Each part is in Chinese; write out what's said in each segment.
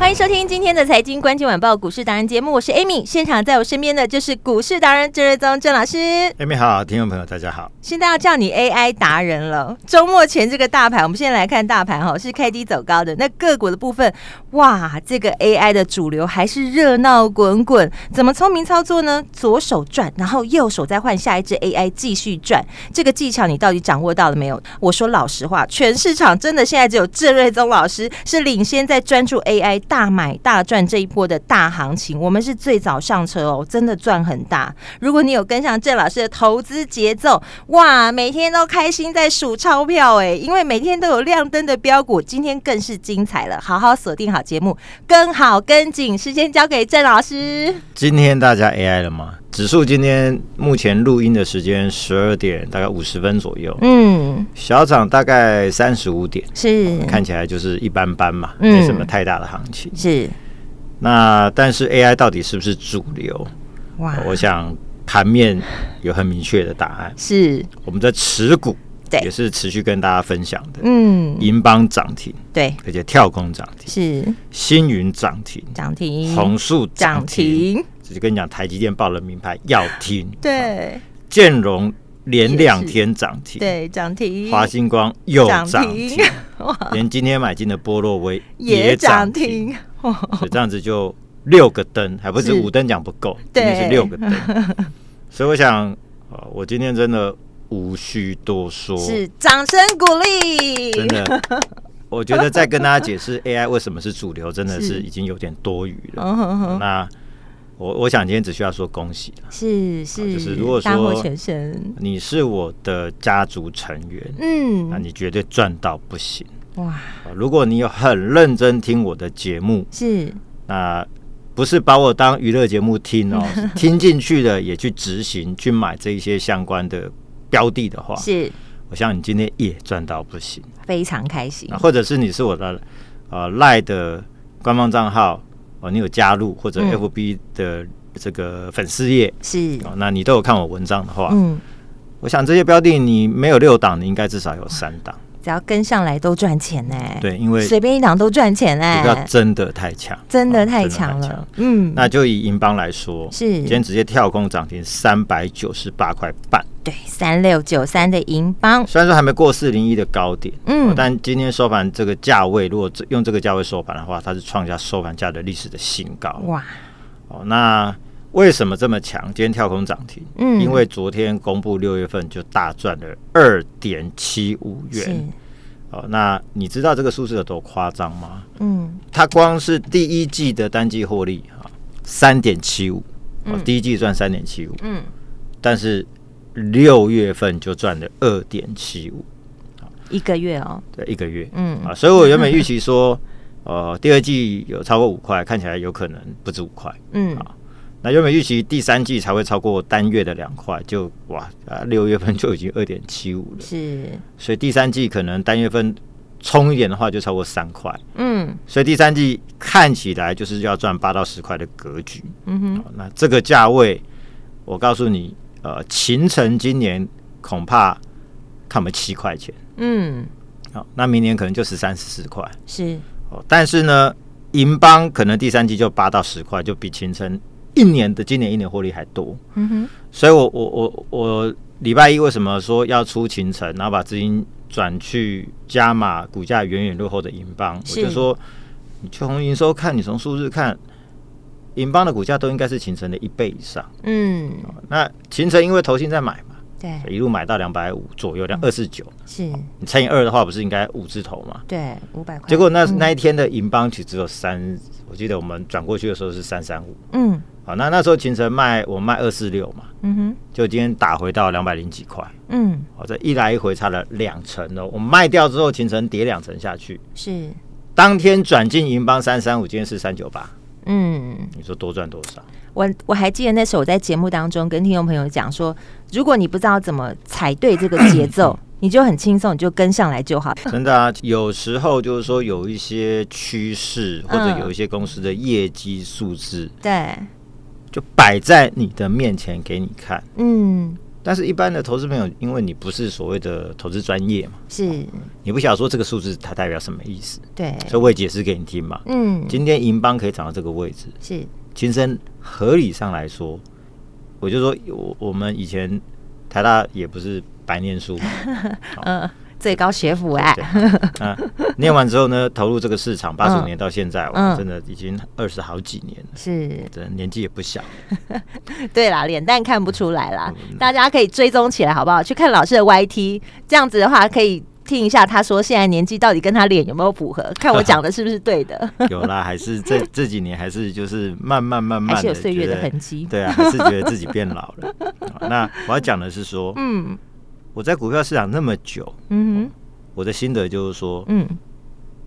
欢迎收听今天的财经关键晚报股市达人节目，我是 Amy，现场在我身边的就是股市达人郑瑞宗郑老师。Amy 好，听众朋友大家好。现在要叫你 AI 达人了。周末前这个大盘，我们现在来看大盘哈，是开低走高的。那个股的部分，哇，这个 AI 的主流还是热闹滚滚。怎么聪明操作呢？左手转，然后右手再换下一只 AI 继续转。这个技巧你到底掌握到了没有？我说老实话，全市场真的现在只有郑瑞宗老师是领先在专注 AI。大买大赚这一波的大行情，我们是最早上车哦，真的赚很大。如果你有跟上郑老师的投资节奏，哇，每天都开心在数钞票哎，因为每天都有亮灯的标股，今天更是精彩了。好好锁定好节目，跟好跟紧，时间交给郑老师。今天大家 AI 了吗？指数今天目前录音的时间十二点大概五十分左右，嗯，小涨大概三十五点，是。看起来就是一般般嘛，嗯、没什么太大的行情。是，那但是 AI 到底是不是主流？哇，我想盘面有很明确的答案。是，我们的持股也是持续跟大家分享的。嗯，银邦涨停，对，而且跳空涨停，是。星云涨停，涨停，红树涨停。就跟你讲，台积电报了名牌要听。对，建荣连两天涨停，对，涨停。华星光又涨停，连今天买进的波洛威也涨停。所以这样子就六个灯，还不是五灯奖不够，今天是六个灯。所以我想，我今天真的无需多说，是掌声鼓励。真的，我觉得再跟大家解释 AI 为什么是主流，真的是已经有点多余了。那。我我想今天只需要说恭喜了，是是，就是如果说你是我的家族成员，嗯，那你绝对赚到不行哇！如果你有很认真听我的节目，是那不是把我当娱乐节目听哦，听进去的也去执行去买这一些相关的标的的话，是我想你今天也赚到不行，非常开心。或者是你是我的呃赖的官方账号。哦，你有加入或者 FB 的这个粉丝页是。哦，那你都有看我文章的话，嗯，我想这些标的你没有六档，你应该至少有三档，只要跟上来都赚钱呢。对，因为随便一档都赚钱哎，股票真的太强，真的太强了。嗯，那就以银邦来说，是今天直接跳空涨停三百九十八块半。对，三六九三的银邦，虽然说还没过四零一的高点，嗯，但今天收盘这个价位，如果用这个价位收盘的话，它是创下收盘价的历史的新高。哇，哦，那为什么这么强？今天跳空涨停，嗯，因为昨天公布六月份就大赚了二点七五元。哦，那你知道这个数字有多夸张吗？嗯，它光是第一季的单季获利哈，三点七五，哦，第一季赚三点七五，嗯，但是。六月份就赚了二点七五，一个月哦，对，一个月，嗯。啊，所以我原本预期说，呃，第二季有超过五块，看起来有可能不止五块，嗯。啊，那原本预期第三季才会超过单月的两块，就哇啊，六月份就已经二点七五了，是，所以第三季可能单月份冲一点的话，就超过三块，嗯，所以第三季看起来就是要赚八到十块的格局，嗯哼，那这个价位，我告诉你。呃，秦城今年恐怕看不七块钱，嗯，好，那明年可能就十三、十四块，是。哦。但是呢，银邦可能第三季就八到十块，就比勤诚一年的今年一年获利还多，嗯哼。所以我我我我礼拜一为什么说要出秦城，然后把资金转去加码股价远远落后的银邦？我就说，你从营收看，你从数字看。银邦的股价都应该是秦城的一倍以上，嗯，那秦城因为投信在买嘛，对，一路买到两百五左右，两二四九，是。你乘以二的话，不是应该五字头吗？对，五百块。结果那那一天的银邦其实只有三，我记得我们转过去的时候是三三五，嗯，好，那那时候秦晨卖我卖二四六嘛，嗯哼，就今天打回到两百零几块，嗯，好，这一来一回差了两成哦，我们卖掉之后，秦晨跌两成下去，是。当天转进银邦三三五，今天是三九八，嗯，你说多赚多少？我我还记得那时候我在节目当中跟听众朋友讲说，如果你不知道怎么踩对这个节奏，你就很轻松，你就跟上来就好。真的啊，有时候就是说有一些趋势或者有一些公司的业绩数字，对，就摆在你的面前给你看。嗯，但是一般的投资朋友，因为你不是所谓的投资专业嘛，是，你不晓得说这个数字它代表什么意思，对，所以我也解释给你听嘛。嗯，今天银邦可以涨到这个位置，是。其实合理上来说，我就说，我我们以前台大也不是白念书，嗯，最高学府哎，啊，念完之后呢，投入这个市场，八十五年到现在，我真的已经二十好几年了，是，的年纪也不小。对啦，脸蛋看不出来啦，大家可以追踪起来，好不好？去看老师的 YT，这样子的话可以。听一下，他说现在年纪到底跟他脸有没有符合？看我讲的是不是对的？有啦，还是这 这几年还是就是慢慢慢慢，还是有岁月的痕迹。对啊，还是觉得自己变老了。那我要讲的是说，嗯，我在股票市场那么久，嗯哼，我的心得就是说，嗯，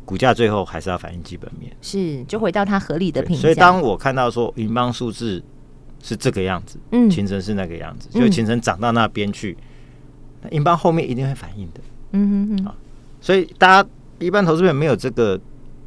股价最后还是要反映基本面，是就回到它合理的评价。所以当我看到说银邦数字是这个样子，嗯，秦晨是那个样子，就秦晨涨到那边去，那银邦后面一定会反应的。嗯哼哼，啊，所以大家一般投资人没有这个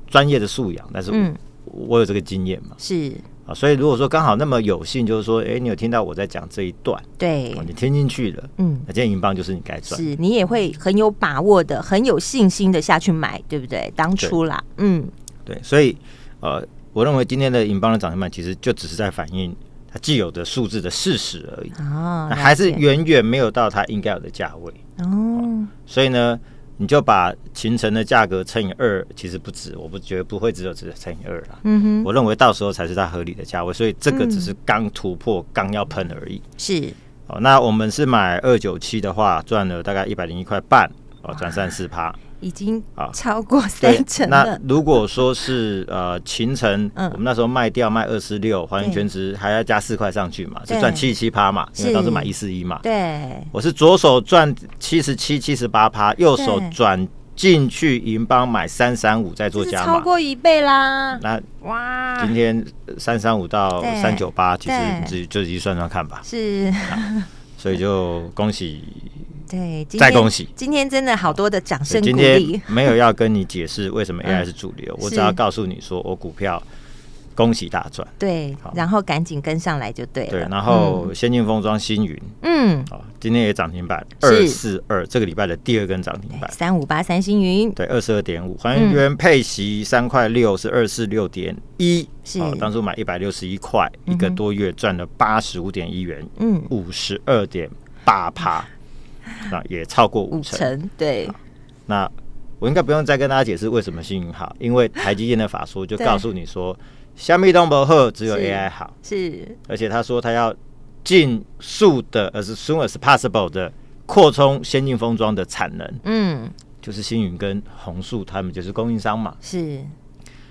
专业的素养，但是我，嗯、我有这个经验嘛，是。啊，所以如果说刚好那么有幸，就是说，哎、欸，你有听到我在讲这一段，对，你听进去了，嗯，那今天银邦就是你该赚，是你也会很有把握的，很有信心的下去买，对不对？当初啦，嗯，对，所以呃，我认为今天的银邦的涨停板其实就只是在反映它既有的数字的事实而已，哦，还是远远没有到它应该有的价位。哦，所以呢，你就把行程的价格乘以二，其实不止，我不觉得不会只有只乘以二啦。嗯哼，我认为到时候才是它合理的价位，所以这个只是刚突破，刚、嗯、要喷而已。是，哦，那我们是买二九七的话，赚了大概一百零一块半，哦，赚三四趴。已经啊超过三成了。那如果说是呃秦城，嗯、我们那时候卖掉卖二四六，还原全值还要加四块上去嘛，就赚七十七趴嘛，因为当时买一四一嘛。对，我是左手赚七十七七十八趴，右手转进去银邦买三三五再做加码，超过一倍啦。那哇，今天三三五到三九八，其实你自己就自己算算看吧。是，所以就恭喜。对，再恭喜！今天真的好多的掌声鼓励。今天没有要跟你解释为什么 AI 是主流，嗯、我只要告诉你说，我股票恭喜大赚。对，然后赶紧跟上来就对了。对，然后先进封装星云，嗯，好，今天也涨停板二四二，这个礼拜的第二根涨停板。三五八三星云，对，二十二点五，还原配息三块六是二四六点一，是，当初买一百六十一块，一个多月赚了八十五点一元，嗯，五十二点八趴。那也超过五成，成，对。那我应该不用再跟大家解释为什么星云好，因为台积电的法说就 告诉你说，虾米东博赫，只有 AI 好。是，而且他说他要尽速的，as soon as possible 的扩充先进封装的产能。嗯，就是星云跟红树他们就是供应商嘛。是。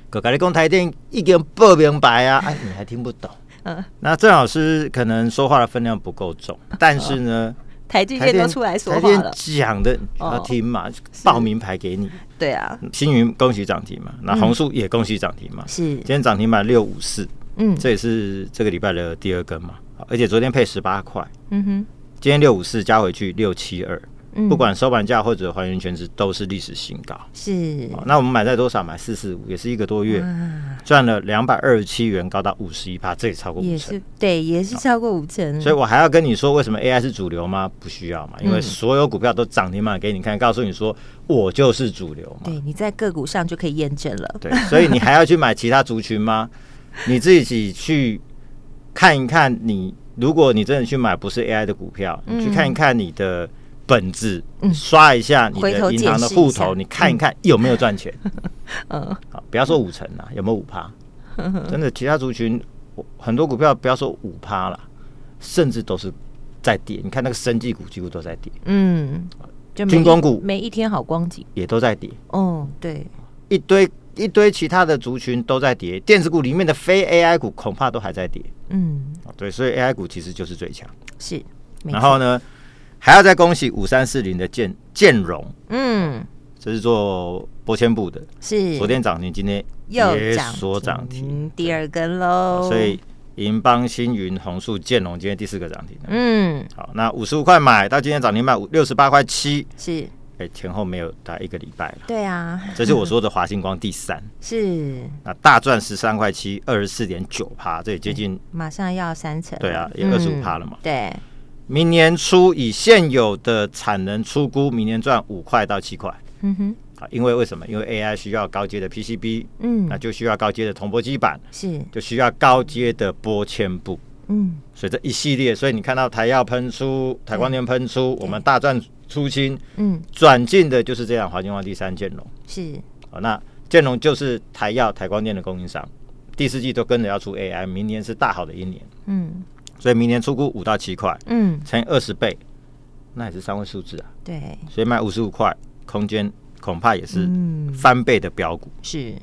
可改立工台电一点不明白啊，哎，你还听不懂？嗯。那郑老师可能说话的分量不够重，但是呢。台积电都出来说话了，讲的要听嘛，报名牌给你。对啊，星云恭喜涨停嘛，那红树也恭喜涨停嘛。是，今天涨停板六五四，嗯，这也是这个礼拜的第二根嘛，而且昨天配十八块，嗯哼，今天六五四加回去六七二。不管收盘价或者还原全值都是历史新高。是，那我们买在多少？买四四五，也是一个多月赚了两百二十七元，高到五十一趴，这也超过五成。对，也是超过五成。所以我还要跟你说，为什么 AI 是主流吗？不需要嘛，因为所有股票都涨停板给你看，告诉你说我就是主流嘛。对，你在个股上就可以验证了。对，所以你还要去买其他族群吗？你自己去看一看。你如果你真的去买不是 AI 的股票，你去看一看你的。本子，刷一下你的银行的户头，你看一看 有没有赚钱。嗯，好，不要说五成啦，有没有五趴？真的，其他族群很多股票不要说五趴了，甚至都是在跌。你看那个生技股几乎都在跌，嗯，军工股每一天好光景也都在跌。哦，对，一堆一堆其他的族群都在跌，电子股里面的非 AI 股恐怕都还在跌。嗯，对，所以 AI 股其实就是最强。是，然后呢，还要再恭喜五三四零的建建融，嗯，这是做玻纤布的，是。昨天涨停，今天也锁涨停，第二根喽。所以银邦、星云、红树、建融今天第四个涨停。嗯，好，那五十五块买到今天涨停卖五六十八块七，是，哎，前后没有大概一个礼拜了。对啊，这是我说的华星光第三，是，那大赚十三块七，二十四点九趴，这也接近，马上要三成，对啊，也二十五趴了嘛。对，明年初以现有的产能出估，明年赚五块到七块。嗯哼。啊，因为为什么？因为 AI 需要高阶的 PCB，嗯，那就需要高阶的铜箔基板，是，就需要高阶的玻纤布，嗯，所以这一系列，所以你看到台药喷出，台光电喷出，我们大赚出清，嗯，转进的就是这样，华金光第三建龙是，好，那建龙就是台药、台光电的供应商，第四季都跟着要出 AI，明年是大好的一年，嗯，所以明年出估五到七块，嗯，乘以二十倍，那也是三位数字啊，对，所以买五十五块，空间。恐怕也是翻倍的标股，是。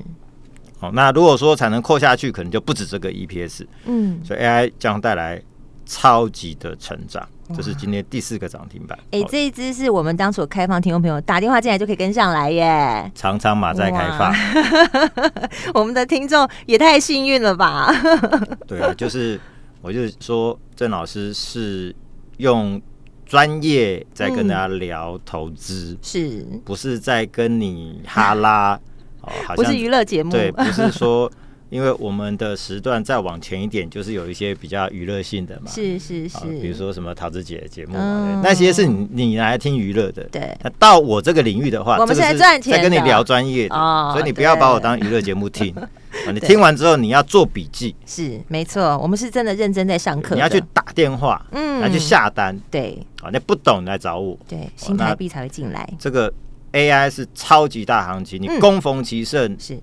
好，那如果说产能扩下去，可能就不止这个 EPS。嗯，所以 AI 将带来超级的成长，这是今天第四个涨停板。哎，这一支是我们当初开放听众朋友打电话进来就可以跟上来耶。常常马在开放，我们的听众也太幸运了吧？对啊，就是我就是说，郑老师是用。专业在跟大家聊投资，是不是在跟你哈拉？哦，好像不是娱乐节目，对，不是说，因为我们的时段再往前一点，就是有一些比较娱乐性的嘛，是是是，比如说什么桃子姐的节目，那些是你你来听娱乐的，对。那到我这个领域的话，我们是在赚钱，在跟你聊专业的，所以你不要把我当娱乐节目听。你听完之后，你要做笔记。是，没错，我们是真的认真在上课。你要去打电话，嗯，要去下单。对，啊，那不懂你来找我。对，新台币才会进来。这个 AI 是超级大行情，你恭逢其盛，是，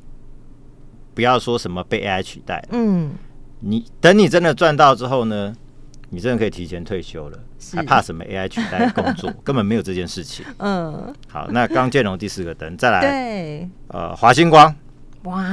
不要说什么被 AI 取代。嗯，你等你真的赚到之后呢，你真的可以提前退休了，还怕什么 AI 取代工作？根本没有这件事情。嗯，好，那刚建龙第四个灯，再来，对，呃，华星光，哇。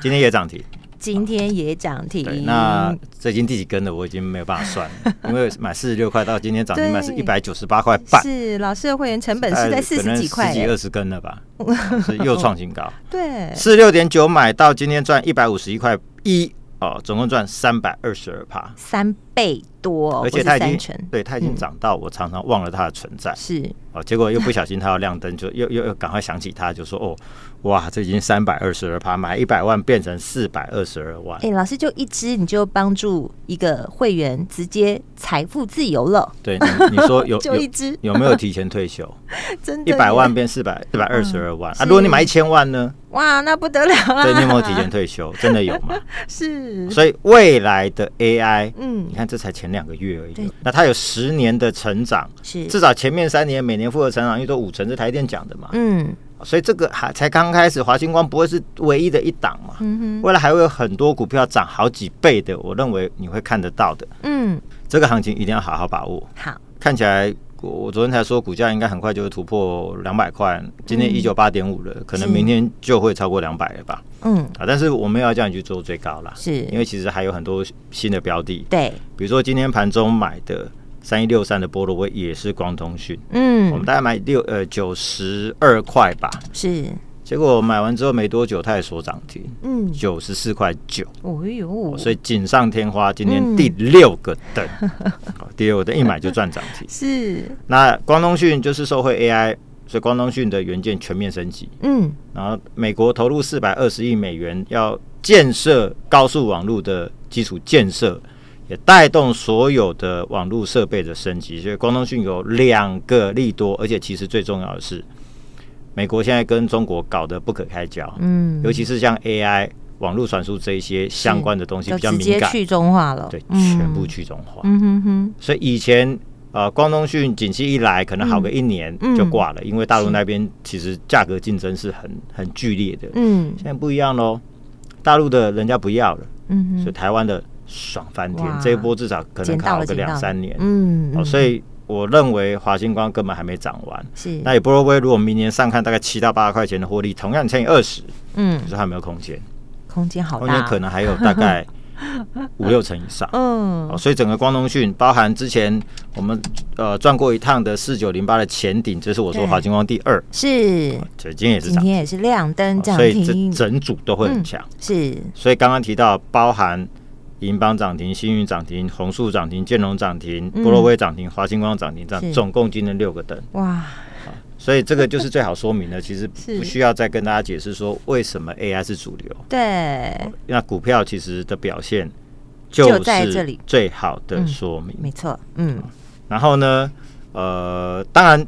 今天也涨停，今天也涨停。那最近第几根了？我已经没有办法算了，因为买四十六块到今天涨停板是一百九十八块半。是老师的会员成本是在四十几块，十几二十根了吧？是又创新高。对，四十六点九买到今天赚一百五十一块一哦，总共赚三百二十二趴，三倍多，而且它已经对它已经涨到我常常忘了它的存在。是哦，结果又不小心它要亮灯，就又又又赶快想起它，就说哦。哇，这已经三百二十二趴，买一百万变成四百二十二万。哎，老师就一支，你就帮助一个会员直接财富自由了。对，你说有 就一支有没有提前退休？真的，一百万变四百四百二十二万啊！如果你买一千万呢？哇，那不得了了。对，你有没有提前退休？真的有吗？是。所以未来的 AI，嗯，你看这才前两个月而已，那它有十年的成长，是至少前面三年每年复合成长率都五成，是台电讲的嘛？嗯。所以这个还才刚开始，华星光不会是唯一的一档嘛？嗯哼，未来还会有很多股票涨好几倍的，我认为你会看得到的。嗯，这个行情一定要好好把握。好，看起来我昨天才说股价应该很快就会突破两百块，今天一九八点五了，可能明天就会超过两百了吧？嗯，啊，但是我没有要叫你去做最高啦，是因为其实还有很多新的标的。对，比如说今天盘中买的。三一六三的波罗威也是光通讯，嗯，我们大概买六呃九十二块吧，是，结果买完之后没多久，它也锁涨停，嗯，九十四块九，哦呦，所以锦上添花，今天第六个灯，第六个灯 一买就赚涨停，是。那光通讯就是受惠 AI，所以光通讯的元件全面升级，嗯，然后美国投入四百二十亿美元要建设高速网络的基础建设。也带动所有的网络设备的升级，所以光通讯有两个利多，而且其实最重要的是，美国现在跟中国搞得不可开交，嗯，尤其是像 AI 网络传输这一些相关的东西比较敏感，去中化了，对，全部去中化，嗯哼哼。所以以前呃，光通讯景气一来，可能好个一年就挂了，因为大陆那边其实价格竞争是很很剧烈的，嗯，现在不一样喽，大陆的人家不要了，嗯，所以台湾的。爽翻天，这一波至少可能考个两三年。嗯，哦，所以我认为华星光根本还没涨完。是，那以波若威如果明年上看大概七到八块钱的获利，同样乘以二十，嗯，你说还有没有空间？空间好大，空间可能还有大概。五六成以上，嗯，所以整个光通讯包含之前我们呃转过一趟的四九零八的前顶，这是我说华星光第二，是，今天也是，今天也是亮灯涨停，所以这整组都会很强，是。所以刚刚提到包含银邦涨停、星云涨停、红树涨停、建龙涨停、波罗威涨停、华星光涨停，这样总共今天六个灯，哇。所以这个就是最好说明的，其实不需要再跟大家解释说为什么 AI 是主流。对，那股票其实的表现就是最好的说明。没错，嗯。然后呢，呃，当然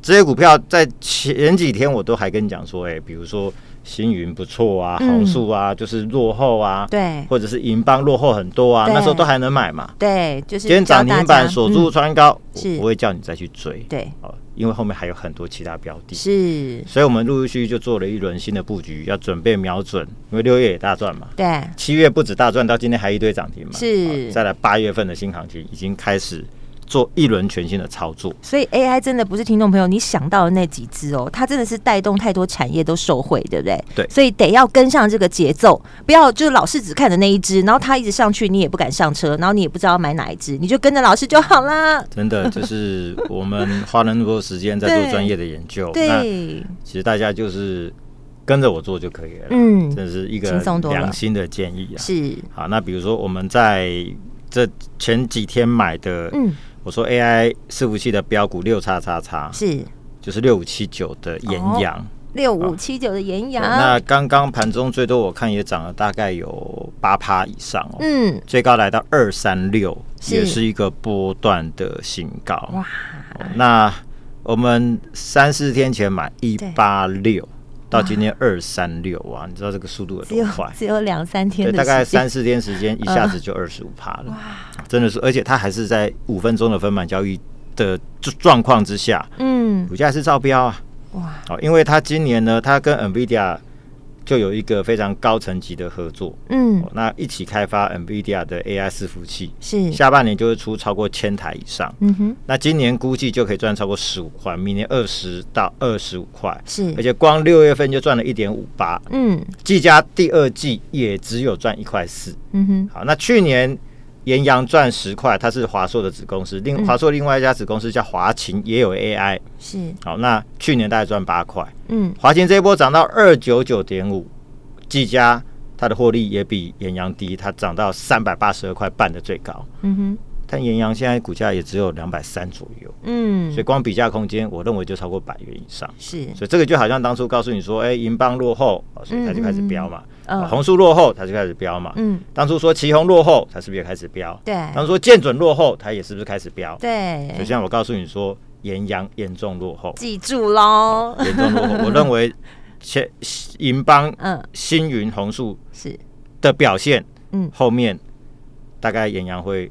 这些股票在前几天我都还跟你讲说，哎，比如说星云不错啊，弘塑啊，就是落后啊，对，或者是银邦落后很多啊，那时候都还能买嘛。对，就是今天涨停板锁住穿高，我不会叫你再去追。对，因为后面还有很多其他标的，是，所以我们陆陆续续就做了一轮新的布局，要准备瞄准，因为六月也大赚嘛，对，七月不止大赚，到今天还一堆涨停嘛，是，再来八月份的新行情已经开始。做一轮全新的操作，所以 AI 真的不是听众朋友你想到的那几只哦，它真的是带动太多产业都受惠，对不对？对，所以得要跟上这个节奏，不要就是老是只看着那一只，然后它一直上去，你也不敢上车，然后你也不知道买哪一只，你就跟着老师就好啦。真的，就是我们花了那么多时间在做专业的研究，对，那其实大家就是跟着我做就可以了，嗯，这是一个良心的建议啊。是，好，那比如说我们在这前几天买的，嗯。我说 AI 伺服器的标股六叉叉叉是，就是六五七九的延阳，六五七九的延阳。那刚刚盘中最多我看也涨了大概有八趴以上哦，嗯，最高来到二三六，也是一个波段的新高。哇，那我们三四天前买一八六。到今天二三六啊，你知道这个速度有多快？只有两三天，对，大概三四天时间，一下子就二十五趴了。哇，真的是，而且它还是在五分钟的分板交易的状况之下，嗯，股价是照标啊。哇，哦，因为它今年呢，它跟 NVIDIA。就有一个非常高层级的合作，嗯，那一起开发 NVIDIA 的 AI 伺服器，是。下半年就会出超过千台以上，嗯哼，那今年估计就可以赚超过十五块，明年二十到二十五块，是，而且光六月份就赚了一点五八，嗯，技嘉第二季也只有赚一块四，嗯哼，好，那去年。延阳赚十块，它是华硕的子公司。另华硕另外一家子公司叫华擎，也有 AI。是好，那去年大概赚八块。嗯，华擎这一波涨到二九九点五，技嘉它的获利也比岩阳低，它涨到三百八十二块半的最高。嗯哼。但延阳现在股价也只有两百三左右，嗯，所以光比价空间，我认为就超过百元以上，是，所以这个就好像当初告诉你说，哎、欸，银邦落后，所以它就开始飙嘛，嗯，红树落后，它就开始飙嘛，嗯，当初说旗红落后，它是不是也开始飙？对，当初说建准落后，它也是不是开始飙？对，所以我告诉你说，延阳严重落后，记住喽，严重落后，我认为前银邦、嗯，星云、红树是。的表现，嗯，后面大概延阳会。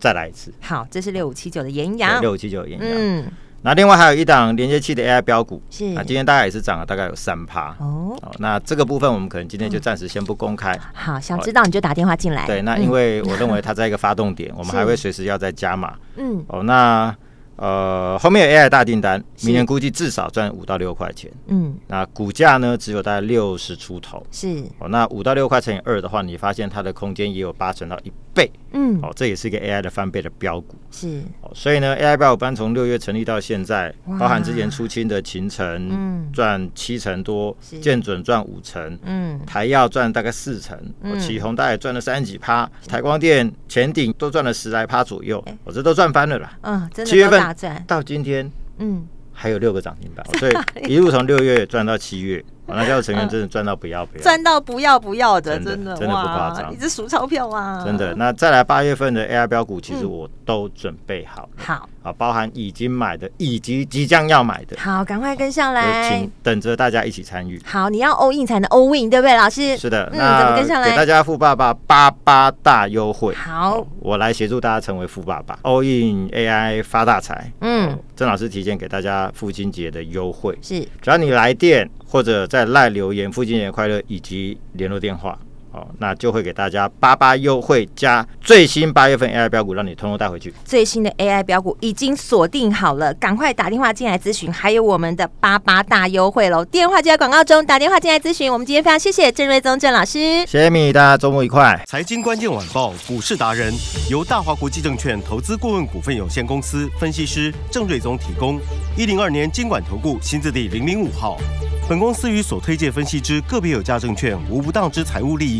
再来一次，好，这是六五七九的延阳，六五七九的延阳。嗯，那另外还有一档连接器的 AI 标股，是啊，今天大概也是涨了大概有三趴哦。那这个部分我们可能今天就暂时先不公开。好，想知道你就打电话进来。对，那因为我认为它在一个发动点，我们还会随时要再加码。嗯，哦，那。呃，后面有 AI 大订单，明年估计至少赚五到六块钱。嗯，那股价呢，只有大概六十出头。是哦，那五到六块乘以二的话，你发现它的空间也有八成到一倍。嗯，哦，这也是一个 AI 的翻倍的标股。是哦，所以呢，AI 标股班从六月成立到现在，包含之前出清的秦城，嗯，赚七成多，建准赚五成，嗯，台药赚大概四成，哦，奇宏大概赚了三十几趴，台光电、前顶都赚了十来趴左右，我这都赚翻了啦。嗯，真的七月份。到今天，嗯，还有六个涨停板，所以一路从六月赚到七月。那家的成员真的赚到不要不要，赚到不要不要的，真的真的，不夸张，你是数钞票啊！真的。那再来八月份的 AI 标股，其实我都准备好了，好啊，包含已经买的以及即将要买的，好，赶快跟上来，请等着大家一起参与。好，你要 all in 才能 all win，对不对，老师？是的，那怎么跟上来？给大家富爸爸八八大优惠，好，我来协助大家成为富爸爸，all in AI 发大财。嗯，郑老师提前给大家父亲节的优惠，是只要你来电。或者在赖留言“父亲节快乐”以及联络电话，哦，那就会给大家八八优惠加最新八月份 AI 标股，让你通通带回去。最新的 AI 标股已经锁定好了，赶快打电话进来咨询，还有我们的八八大优惠喽！电话就在广告中，打电话进来咨询。我们今天非常谢谢郑瑞宗郑老师，谢谢米，大家周末愉快。财经关键晚报股市达人由大华国际证券投资顾问股份有限公司分析师郑瑞宗提供。一零二年经管投顾新字第零零五号。本公司与所推介分析之个别有价证券无不当之财务利益